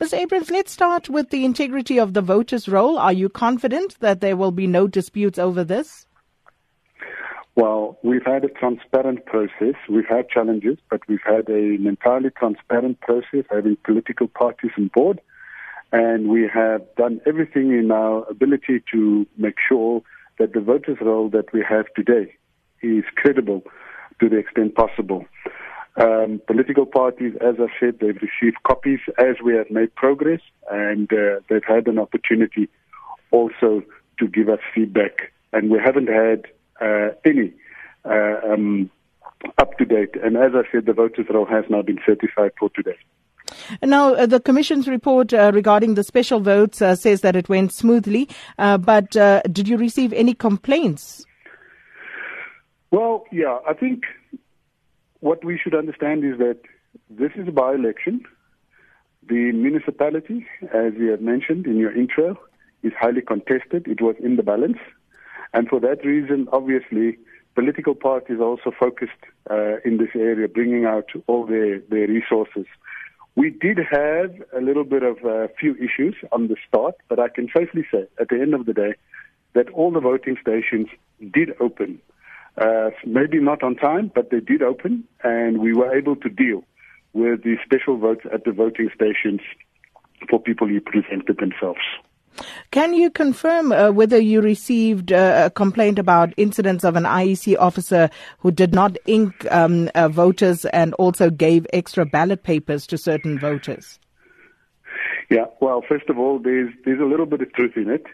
Mr. Abrahams, let's start with the integrity of the voters' roll. Are you confident that there will be no disputes over this? Well, we've had a transparent process. We've had challenges, but we've had an entirely transparent process, having political parties on board. And we have done everything in our ability to make sure that the voters' roll that we have today is credible to the extent possible. Um, political parties, as I said, they've received copies as we have made progress, and uh, they've had an opportunity also to give us feedback. And we haven't had uh, any uh, um, up to date. And as I said, the voters' roll has now been certified for today. Now, uh, the Commission's report uh, regarding the special votes uh, says that it went smoothly, uh, but uh, did you receive any complaints? Well, yeah, I think what we should understand is that this is a by election. The municipality, as you have mentioned in your intro, is highly contested. It was in the balance. And for that reason, obviously, political parties are also focused uh, in this area, bringing out all their, their resources. We did have a little bit of a few issues on the start, but I can safely say at the end of the day that all the voting stations did open. Uh, maybe not on time, but they did open, and we were able to deal with the special votes at the voting stations for people who presented themselves. Can you confirm uh, whether you received uh, a complaint about incidents of an IEC officer who did not ink um, uh, voters and also gave extra ballot papers to certain voters? Yeah, well, first of all, there's there's a little bit of truth in it.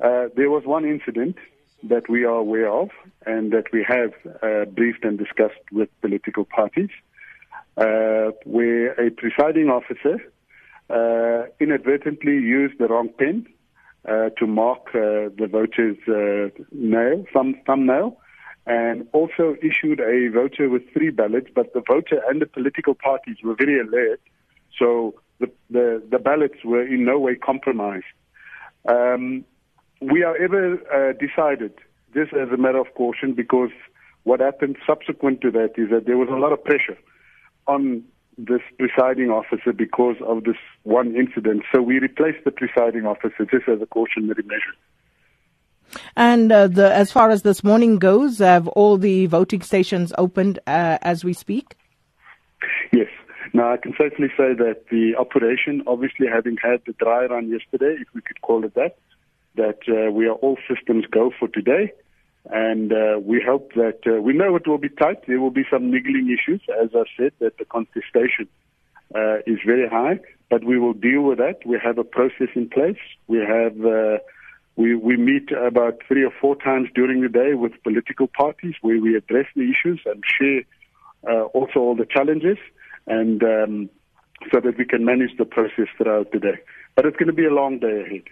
Uh, there was one incident that we are aware of and that we have uh, briefed and discussed with political parties, uh, where a presiding officer uh, inadvertently used the wrong pen uh, to mark uh, the voter's uh, nail, thumb, thumbnail, and also issued a voter with three ballots, but the voter and the political parties were very alert, so the, the, the ballots were in no way compromised. Um, we, however, decided this as a matter of caution because what happened subsequent to that is that there was a lot of pressure on this presiding officer because of this one incident. So we replaced the presiding officer just as a cautionary measure. And uh, the, as far as this morning goes, have all the voting stations opened uh, as we speak? Yes. Now, I can safely say that the operation, obviously having had the dry run yesterday, if we could call it that, that uh, we are all systems go for today. And uh, we hope that uh, we know it will be tight. There will be some niggling issues, as I said, that the contestation uh, is very high, but we will deal with that. We have a process in place. We have uh, we we meet about three or four times during the day with political parties where we address the issues and share uh, also all the challenges, and um, so that we can manage the process throughout the day. But it's going to be a long day ahead.